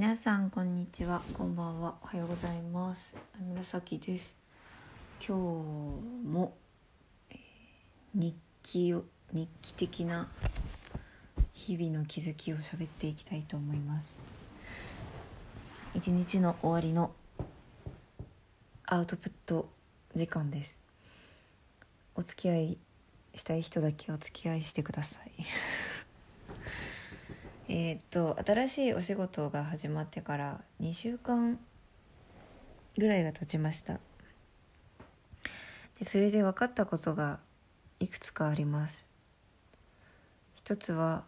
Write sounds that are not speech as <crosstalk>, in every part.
皆さんこんにちは。こんばんは。おはようございます。紫です。今日も、えー日記を日記的な日々の気づきを喋っていきたいと思います。一日の終わりのアウトプット時間です。お付き合いしたい人だけお付き合いしてください。えーっと新しいお仕事が始まってから2週間ぐらいが経ちました。でそれで分かったことがいくつかあります。一つは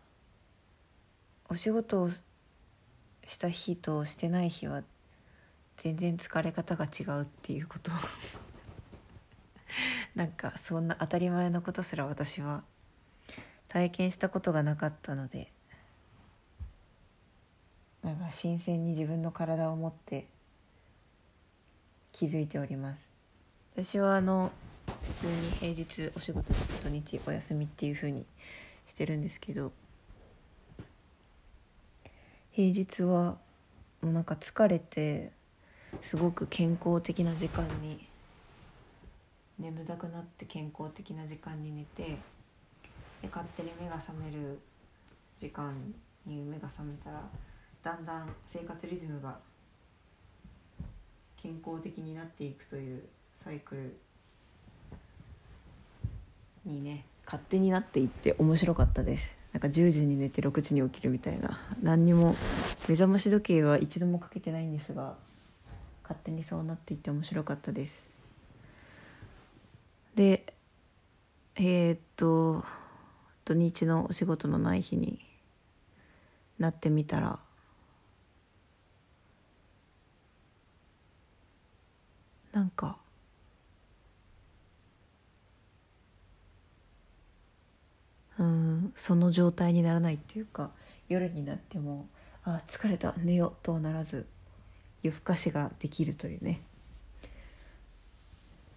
お仕事をした日としてない日は全然疲れ方が違うっていうこと。<laughs> なんかそんな当たり前のことすら私は体験したことがなかったので。なんか新鮮に自分の体を持って気づいております。私はあの普通に平日お仕事土日お休みっていう風にしてるんですけど平日はもうなんか疲れてすごく健康的な時間に眠たくなって健康的な時間に寝てで勝手に目が覚める時間に目が覚めたらだんだん生活リズムが健康的になっていくというサイクルにね勝手になっていって面白かったです。なんか10時に寝て6時に起きるみたいな。何にも目覚まし時計は一度もかけてないんですが勝手にそうなっていって面白かったです。でえーっと土日のお仕事のない日になってみたらなんかうんその状態にならないっていうか夜になってもあ疲れた寝ようとはならず夜更かしができるというね。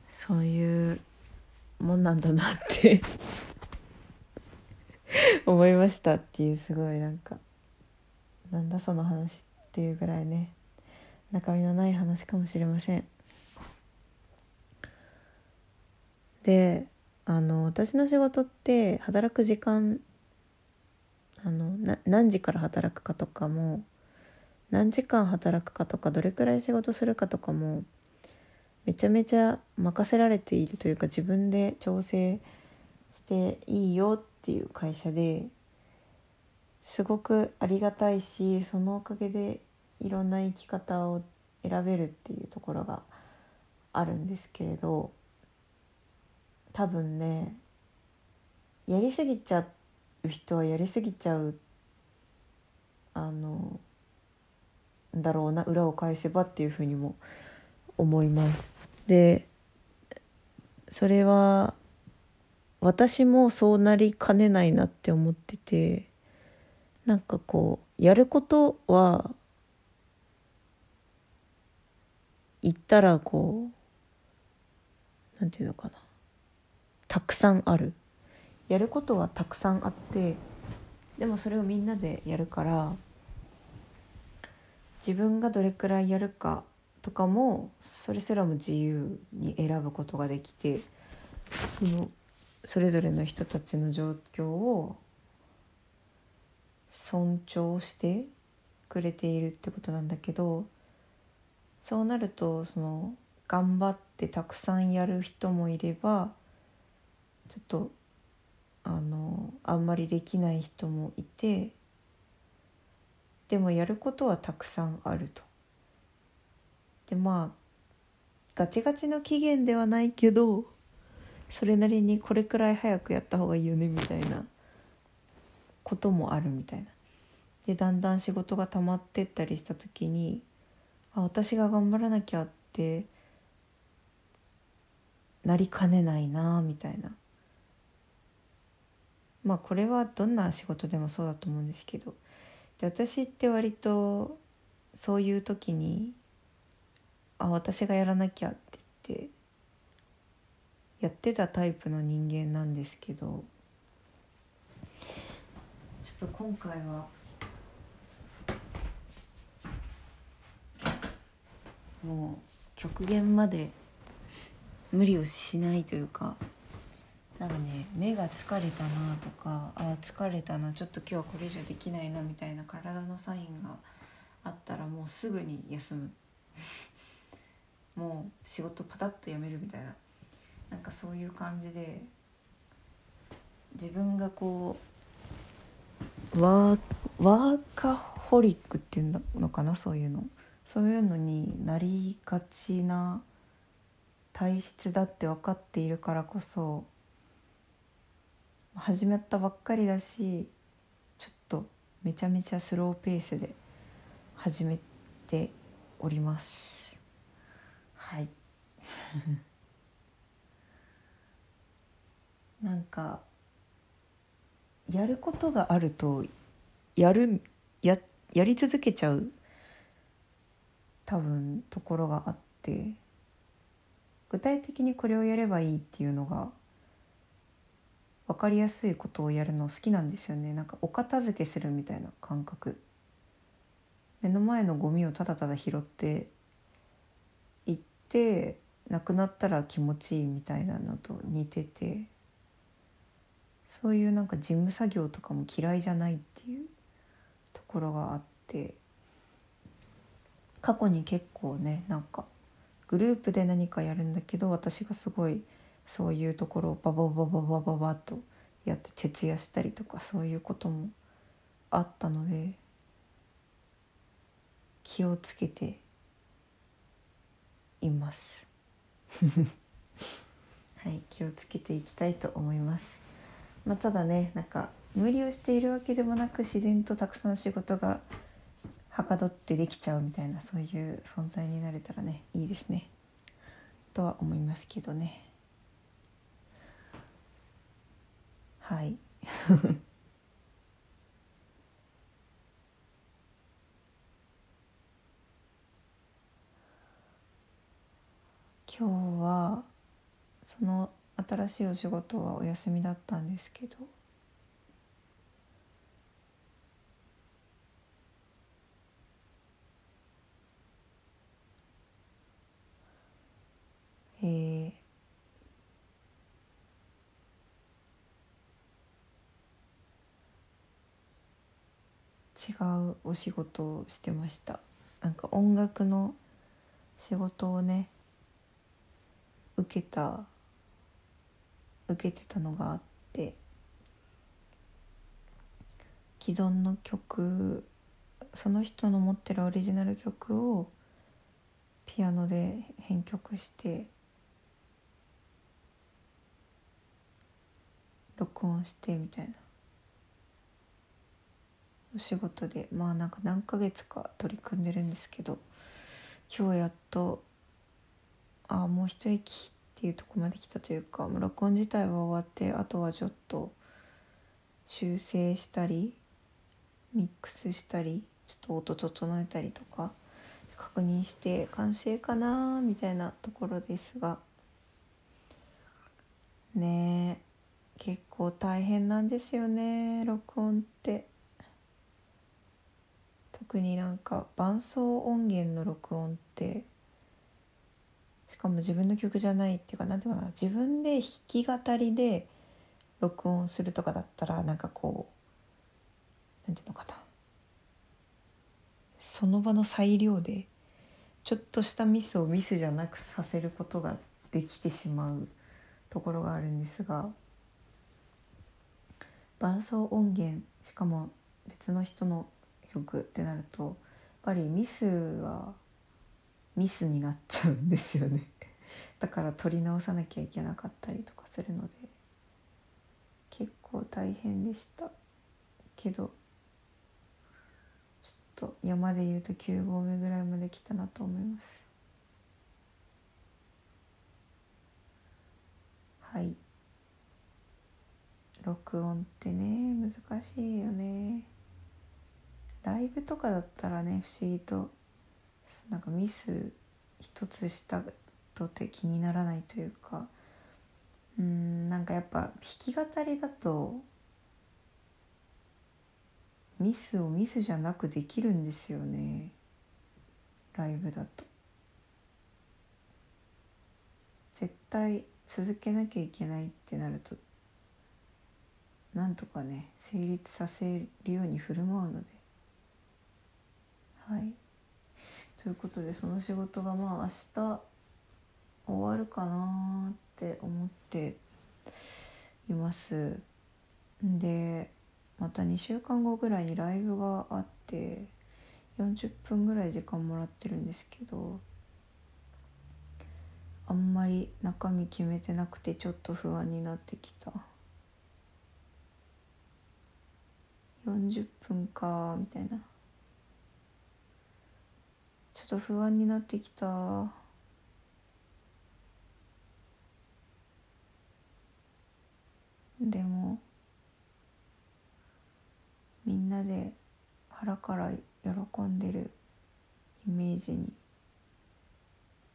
そういうもんなんだなって <laughs> 思いましたっていうすごいなんかなんだその話っていうぐらいね中身のない話かもしれません。であの私の仕事って働く時間あの何時から働くかとかも何時間働くかとかどれくらい仕事するかとかもめちゃめちゃ任せられているというか自分で調整していいよっていう会社ですごくありがたいしそのおかげでいろんな生き方を選べるっていうところがあるんですけれど多分ねやりすぎちゃう人はやりすぎちゃうあのだろうな裏を返せばっていうふうにも思います。でそれは私もそうなりかねないなって思っててなんかこうやることは言ったらこうなんていうのかなたくさんある。やることはたくさんあってでもそれをみんなでやるから自分がどれくらいやるかとかもそれすらも自由に選ぶことができてそのそれぞれの人たちの状況を尊重してくれているってことなんだけどそうなるとその頑張ってたくさんやる人もいればちょっとあのあんまりできない人もいてでもやることはたくさんあると。でまあガチガチの期限ではないけどそれなりにこれくらい早くやった方がいいよねみたいなこともあるみたいな。でだんだん仕事が溜まってったりした時にあ私が頑張らなきゃってなりかねないなみたいな。まあこれはどんな仕事でもそうだと思うんですけど。で私って割とそういう時にあ私がやらなきゃって言ってやってたタイプの人間なんですけど。ちょっと今回はもう極限まで無理をしないというかなんかね目が疲れたなとかあ疲れたなちょっと今日はこれ以上できないなみたいな体のサインがあったらもうすぐに休む。<laughs> もう仕事パタッとやめるみたいな。なんかそういう感じで自分がこうワーワーカホリックっていうのかなそういうの。そういうのになりがちな体質だって分かっているからこそ始まったばっかりだしちょっとめちゃめちゃスローペースで始めております。はい。<laughs> なんかやることがあるとやるややり続けちゃう多分ところがあって具体的にこれをやればいいっていうのが分かりやすいことをやるの好きなんですよね。なんかお片付けするみたいな感覚。目の前のゴミをただただ拾っていってなくなったら気持ちいいみたいなのと似ててそういうなんか事務作業とかも嫌いじゃないっていうところがあって過去に結構ねなんかグループで何かやるんだけど私がすごいそういうところをバババババババとやって徹夜したりとかそういうこともあったので気をつけています。<laughs> はい気をつけていきたいと思います。まあ、ただねなんか無理をしているわけでもなく自然とたくさん仕事がはかどってできちゃうみたいなそういう存在になれたらねいいですね。とは思いますけどね。はい。<laughs> 今日はその新しいお仕事はお休みだったんですけど。うお仕事をしてました。なんか音楽の仕事をね受けた受けてたのがあって既存の曲その人の持ってるオリジナル曲をピアノで編曲して録音してみたいな。お仕事でまあなんか何ヶ月か取り組んでるんですけど今日やっとああもう一息っていうとこまで来たというか録音自体は終わってあとはちょっと修正したりミックスしたりちょっと音整えたりとか確認して完成かなみたいなところですがねえ結構大変なんですよね録音って。特になんか伴奏音源の録音ってしかも自分の曲じゃないっていうか何ていうかな自分で弾き語りで録音するとかだったらなんかこう何ていうのかな。その場の裁量でちょっとしたミスをミスじゃなくさせることができてしまうところがあるんですが伴奏音源しかも別の人の曲ってなるとやっぱりミスはミスになっちゃうんですよね。<laughs> だから撮り直さなきゃいけなかったりとかするので結構大変でした。けどちょっと山でいうと9合目ぐらいまで来たなと思います。はい。録音ってね難しいよね。ライブとかだったらね不思議となんかミス一つしたとて気にならないというかうんなんかやっぱ弾き語りだとミスをミスじゃなくできるんですよね。ライブだと。絶対続けなきゃいけないってなるとなんとかね成立させるように振る舞うのではい。ということでその仕事がまあ明日終わるかなって思っています。でまた2週間後ぐらいにライブがあって40分ぐらい時間もらってるんですけどあんまり中身決めてなくてちょっと不安になってきた。40分かみたいな。ちょっと不安になってきた。でもみんなで腹から喜んでるイメージに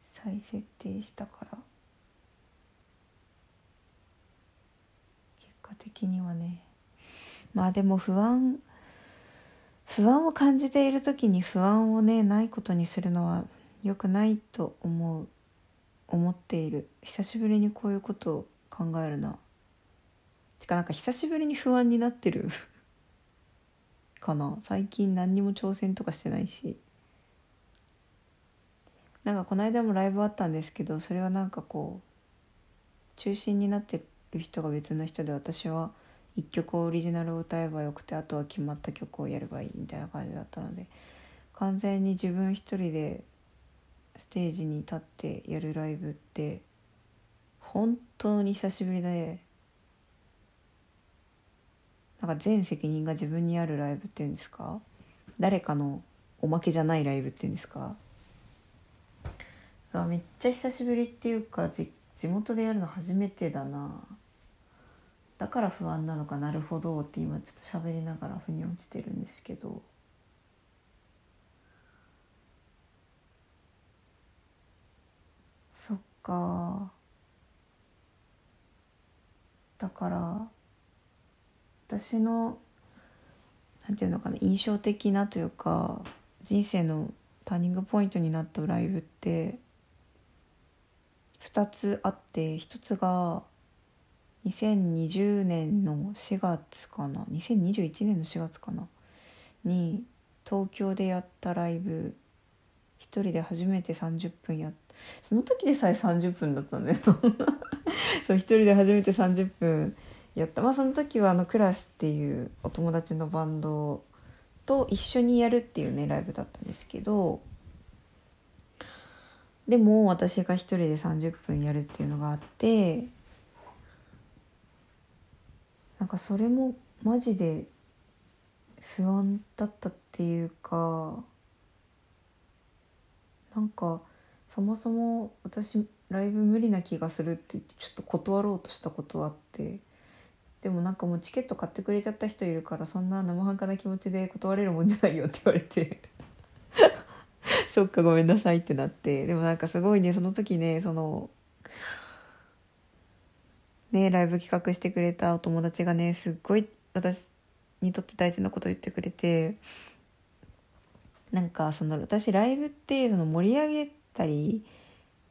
再設定したから結果的にはね。まあでも不安不安を感じている時に不安をねないことにするのは良くないと思う思っている。久しぶりにこういうことを考えるな。てかなんか久しぶりに不安になってる。<laughs> かな。最近何にも挑戦とかしてないし。なんかこの間もライブあったんですけどそれはなんかこう中心になってる人が別の人で私は1曲オリジナルを歌えばよくてあとは決まった曲をやればいいみたいな感じだったので完全に自分一人でステージに立ってやるライブって本当に久しぶりでなんか全責任が自分にあるライブっていうんですか？誰かのおまけじゃないライブっていうんですか？めっちゃ久しぶりっていうか地元でやるの初めてだな。だから不安なのかなるほどって今ちょっと喋りながら腑に落ちてるんですけど。そっか。だから私のなんていうのかな印象的なというか人生のターニングポイントになったライブって2つあって1つが2020年の4月かな。2021年の4月かな。に東京でやったライブ。一人で初めて30分やその時でさえ30分だったんだよ。<laughs> そう一人で初めて30分やった。まあその時はあのクラスっていうお友達のバンドと一緒にやるっていうねライブだったんですけど。でも私が一人で30分やるっていうのがあって。なんかそれもマジで不安だったっていうかなんかそもそも私ライブ無理な気がするって言ってちょっと断ろうとしたことあってでもなんかもうチケット買ってくれちゃった人いるからそんな生半可な気持ちで断れるもんじゃないよって言われて <laughs> そっかごめんなさいってなってでもなんかすごいねその時ねそのねライブ企画してくれたお友達がねすっごい私にとって大事なこと言ってくれてなんかその私ライブってその盛り上げたり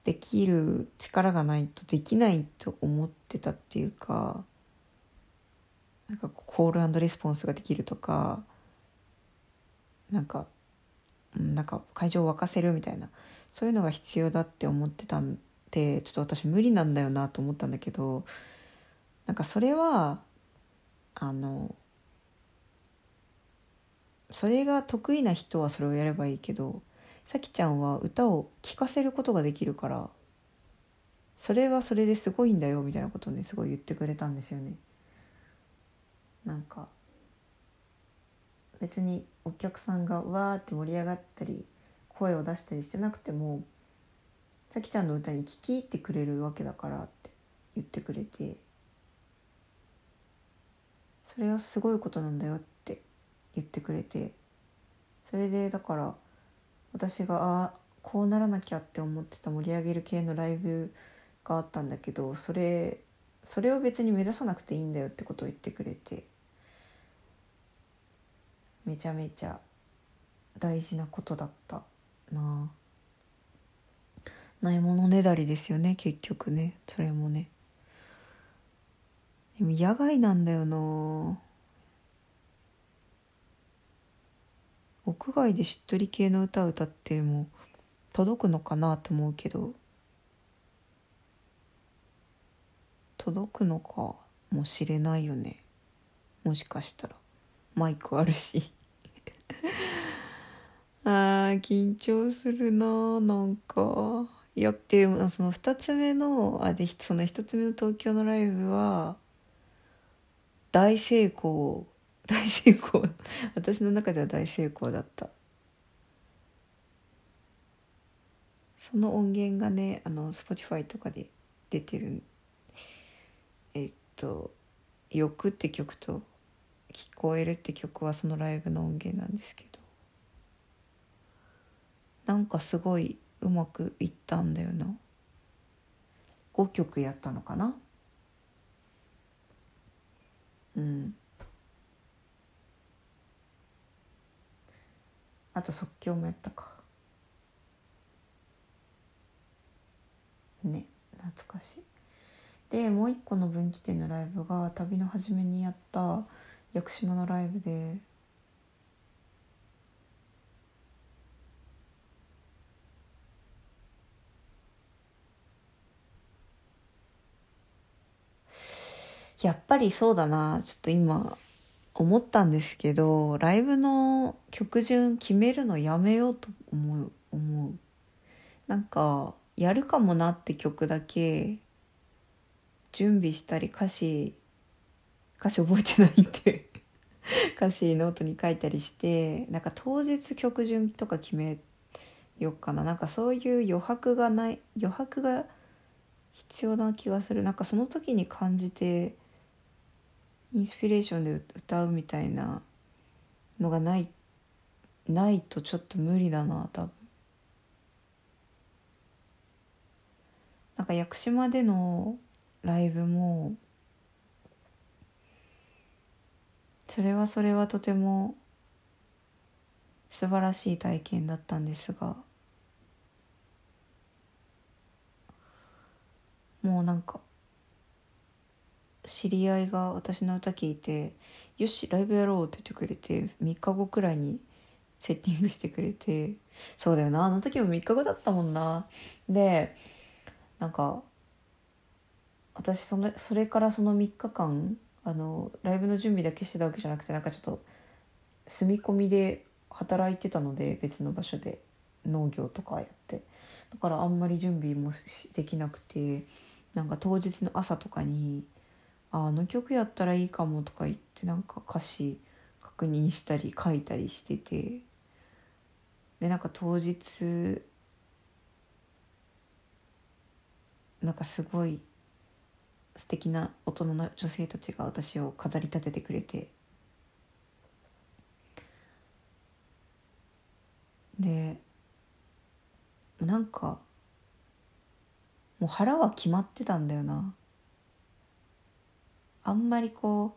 できる力がないとできないと思ってたっていうかなんかコールレスポンスができるとかなんかなんか会場を沸かせるみたいなそういうのが必要だって思ってたんでちょっと私無理なんだよなと思ったんだけどなんかそれはあのそれが得意な人はそれをやればいいけどさきちゃんは歌を聴かせることができるからそれはそれですごいんだよみたいなことをねすごい言ってくれたんですよね。なんか別にお客さんがわーって盛り上がったり声を出したりしてなくてもさきちゃんの歌に聴き入ってくれるわけだからって言ってくれてそれはすごいことなんだよって言ってくれてそれでだから私がああこうならなきゃって思ってた盛り上げる系のライブがあったんだけどそれそれを別に目指さなくていいんだよってことを言ってくれてめちゃめちゃ大事なことだったな。ないものねだりですよね結局ね。それもね。でも野外なんだよな。屋外でしっとり系の歌を歌っても届くのかなと思うけど。届くのかもしれないよね。もしかしたら。マイクあるし。<laughs> あー緊張するななんか。いやでもその2つ目のあでその1つ目の東京のライブは大成功。<laughs> 大成功。私の中では大成功だった。その音源がねあの Spotify とかで出てるえっと「欲」って曲と「聞こえる」って曲はそのライブの音源なんですけど。なんかすごいうまくいったんだよな。5曲やったのかな。うん。あと即興もやったか。ね懐かしい。でもう一個の分岐点のライブが旅の初めにやった屋久島のライブでやっぱりそうだなちょっと今思ったんですけどライブの曲順決めるのやめようと思う思う。なんかやるかもなって曲だけ準備したり歌詞歌詞覚えてないって歌詞ノートに書いたりしてなんか当日曲順とか決めよっかな。なんかそういう余白がない余白が必要な気がする。なんかその時に感じてインスピレーションで歌うみたいなのがないないとちょっと無理だな多分。なんか屋久島でのライブもそれはそれはとても素晴らしい体験だったんですがもうなんか知り合いが私の歌聞いて「よしライブやろう」って言ってくれて3日後くらいにセッティングしてくれてそうだよなあの時も3日後だったもんな。でなんか私そのそれからその3日間あのライブの準備だけしてたわけじゃなくてなんかちょっと住み込みで働いてたので別の場所で農業とかやって。だからあんまり準備もできなくてなんか当日の朝とかにああの曲やったらいいかもとか言ってなんか歌詞確認したり書いたりしてて。でなんか当日なんかすごい素敵な大人の女性たちが私を飾り立ててくれて。でなんかもう腹は決まってたんだよな。あんまりこ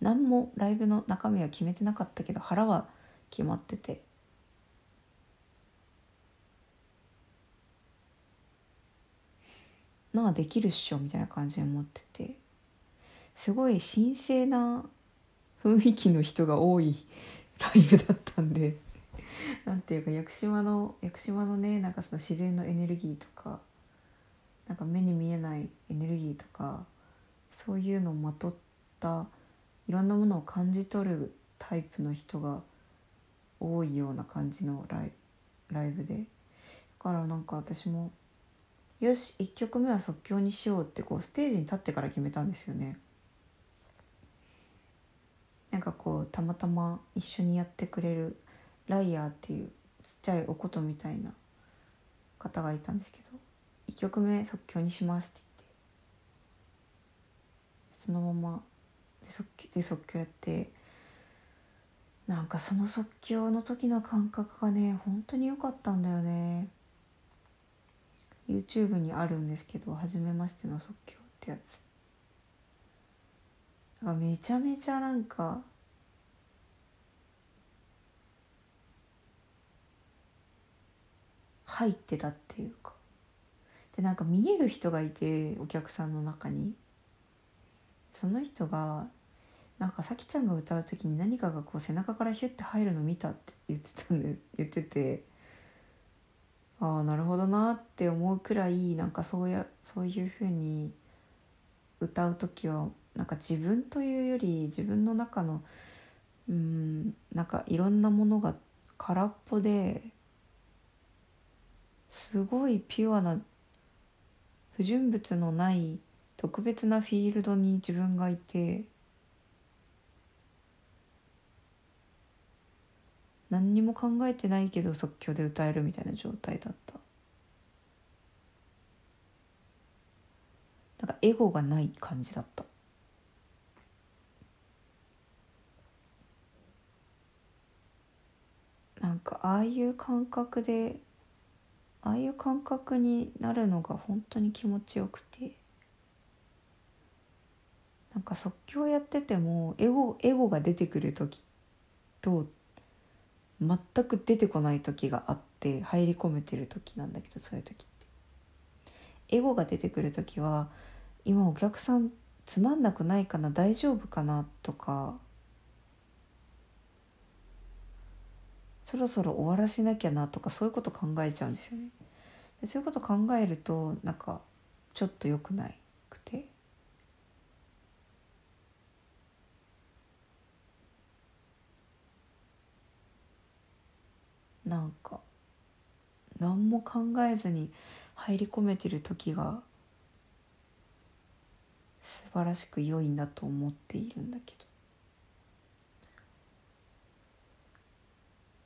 う何もライブの中身は決めてなかったけど腹は決まってて。なあできるっしょみたいな感じで思ってて。すごい神聖な雰囲気の人が多い <laughs> ライブだったんで。なんていうか屋久島の屋久島のねなんかその自然のエネルギーとかなんか目に見えないエネルギーとかそういうのをまとったいろんなものを感じ取るタイプの人が多いような感じのライライブでだからなんか私もよし1曲目は即興にしようってこうステージに立ってから決めたんですよね。なんかこうたまたま一緒にやってくれるライアーっていうちっちゃいお琴みたいな方がいたんですけど1曲目即興にしますって言ってそのままで即興で即興やってなんかその即興の時の感覚がね本当に良かったんだよね。YouTube にあるんですけど「初めましての即興」ってやつ。なんかめちゃめちゃなんか入ってたっていうかでなんか見える人がいてお客さんの中に。その人がなんかさきちゃんが歌う時に何かがこう背中からヒュッて入るの見たって言ってたんで <laughs> 言っててああなるほどなって思うくらいなんかそうやそういうふうに歌う時はなんか自分というより自分の中のうんなんかいろんなものが空っぽですごいピュアな不純物のない特別なフィールドに自分がいて何にも考えてないけど即興で歌えるみたいな状態だった。なんかエゴがない感じだった。なんかああいう感覚でああいう感覚になるのが本当に気持ちよくて。なんか即興やっててもエゴエゴが出てくる時と全く出てこない時があって入り込めてる時なんだけどそういう時って。エゴが出てくる時は今お客さんつまんなくないかな大丈夫かなとかそろそろ終わらせなきゃなとかそういうこと考えちゃうんですよね。でそういうこと考えるとなんかちょっと良くないくて。なんか何も考えずに入り込めてる時が素晴らしく良いんだと思っているんだけど。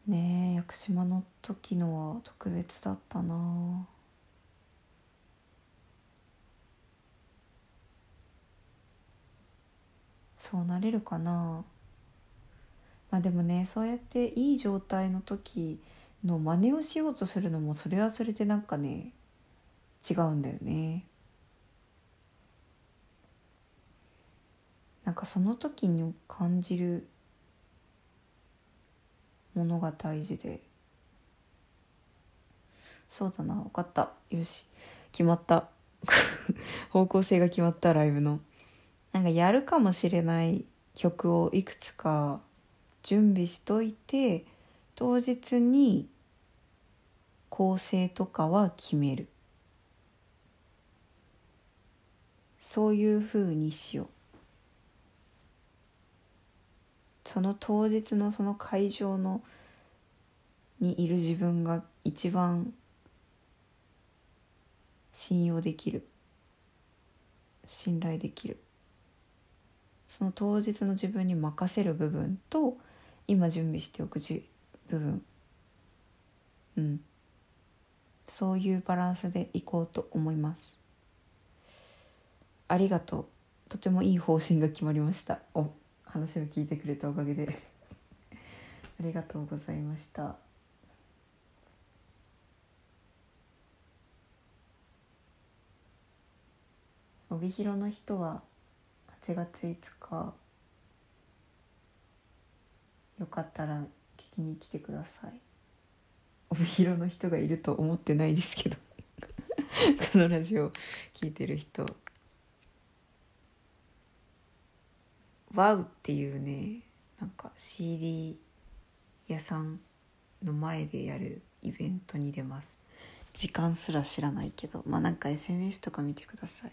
ねえ屋久島の時のは特別だったな。そうなれるかな。まあでもねそうやっていい状態の時の真似をしようとするのもそれはそれでなんかね違うんだよね。なんかその時に感じるものが大事で。そうだな分かった。よし。決まった。<laughs> 方向性が決まったライブの。なんかやるかもしれない曲をいくつか準備しといて当日に構成とかは決める。そういうふうにしよう。その当日のその会場のにいる自分が一番信用できる。信頼できる。その当日の自分に任せる部分と今準備しておくじ部分。うん。そういうバランスでいこうと思います。ありがとう。とてもいい方針が決まりました。お。話を聞いてくれたおかげで。<laughs> ありがとうございました。帯広の人は8月5日よかったら聞きに来てください。帯広の人がいると思ってないですけど。<laughs> このラジオ聞いてる人。ワウっていうねなんか CD 屋さんの前でやるイベントに出ます。時間すら知らないけど。まあなんか SNS とか見てください。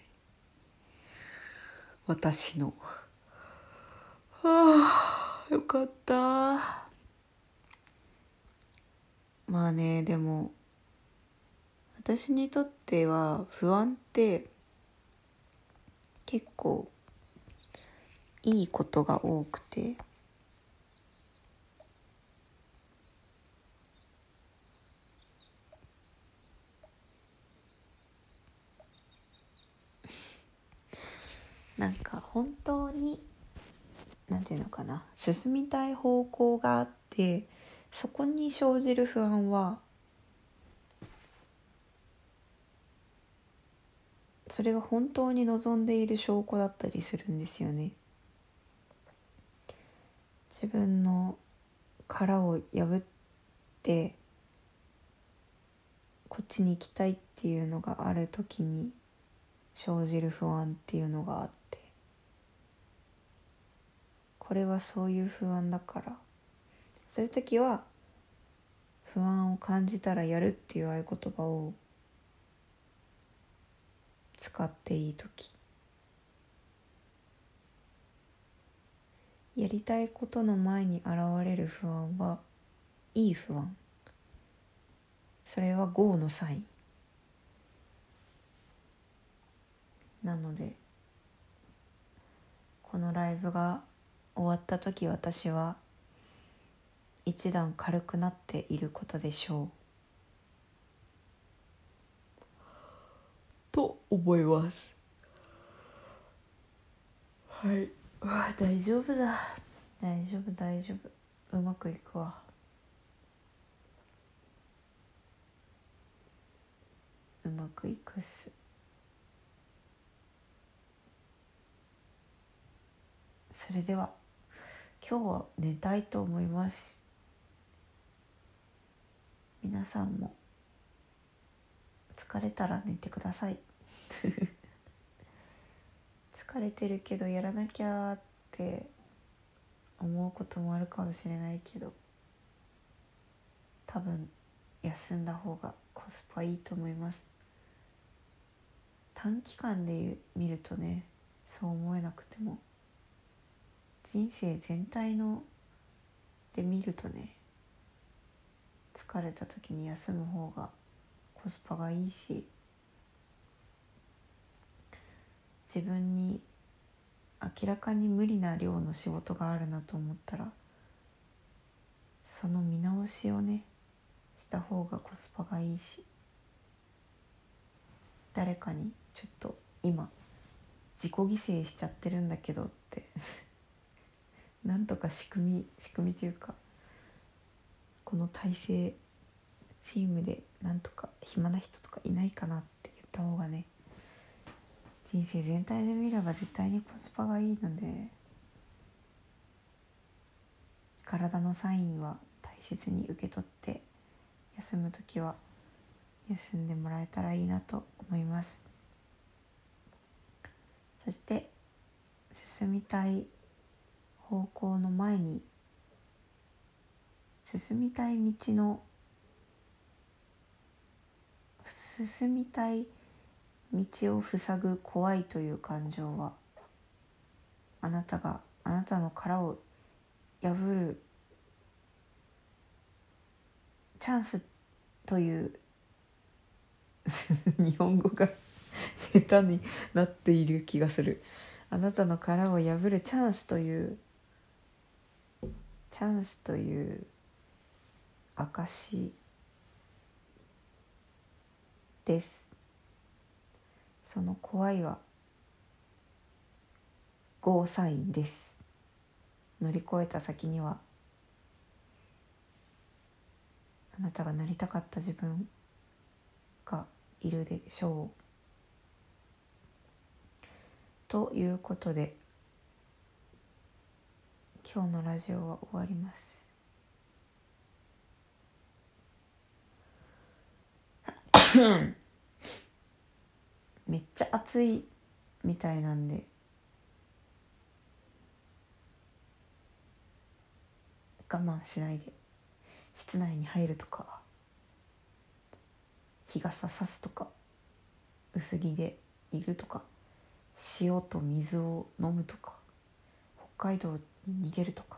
私の。はあよかった。まあねでも私にとっては不安って結構いいことが多くてなんか本当になんていうのかな進みたい方向があってそこに生じる不安はそれが本当に望んでいる証拠だったりするんですよね。自分の殻を破ってこっちに行きたいっていうのがある時に生じる不安っていうのがあって。これはそういう不安だから。そういう時は不安を感じたらやるっていう合言葉を使っていい時。やりたいことの前に現れる不安はいい不安。それは GO のサイン。なのでこのライブが終わった時私は一段軽くなっていることでしょう。と思います。はい。うわ大丈夫だ。大丈夫大丈夫。うまくいくわ。うまくいくっす。それでは今日は寝たいと思います。皆さんも疲れたら寝てください。疲れてるけどやらなきゃって思うこともあるかもしれないけど多分休んだ方がコスパいいと思います。短期間で見るとねそう思えなくても人生全体ので見るとね疲れた時に休む方がコスパがいいし自分に明らかに無理な量の仕事があるなと思ったらその見直しをねした方がコスパがいいし誰かにちょっと今自己犠牲しちゃってるんだけどって <laughs> なんとか仕組み仕組みというかこの体制チームでなんとか暇な人とかいないかなって言った方がね人生全体で見れば絶対にコスパがいいので体のサインは大切に受け取って休む時は休んでもらえたらいいなと思います。そして進みたい方向の前に進みたい道の進みたい道道を塞ぐ怖いという感情はあなたがあなたの殻を破るチャンスという <laughs> 日本語が下手になっている気がする。あなたの殻を破るチャンスというチャンスという証です。その怖いはゴーサインです。乗り越えた先にはあなたがなりたかった自分がいるでしょう。ということで今日のラジオは終わります。めっちゃ暑いみたいなんで。我慢しないで。室内に入るとか。日傘さすとか。薄着でいるとか。塩と水を飲むとか。北海道に逃げるとか。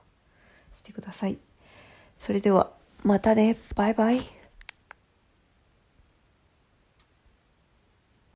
してください。それではまたね。バイバイ。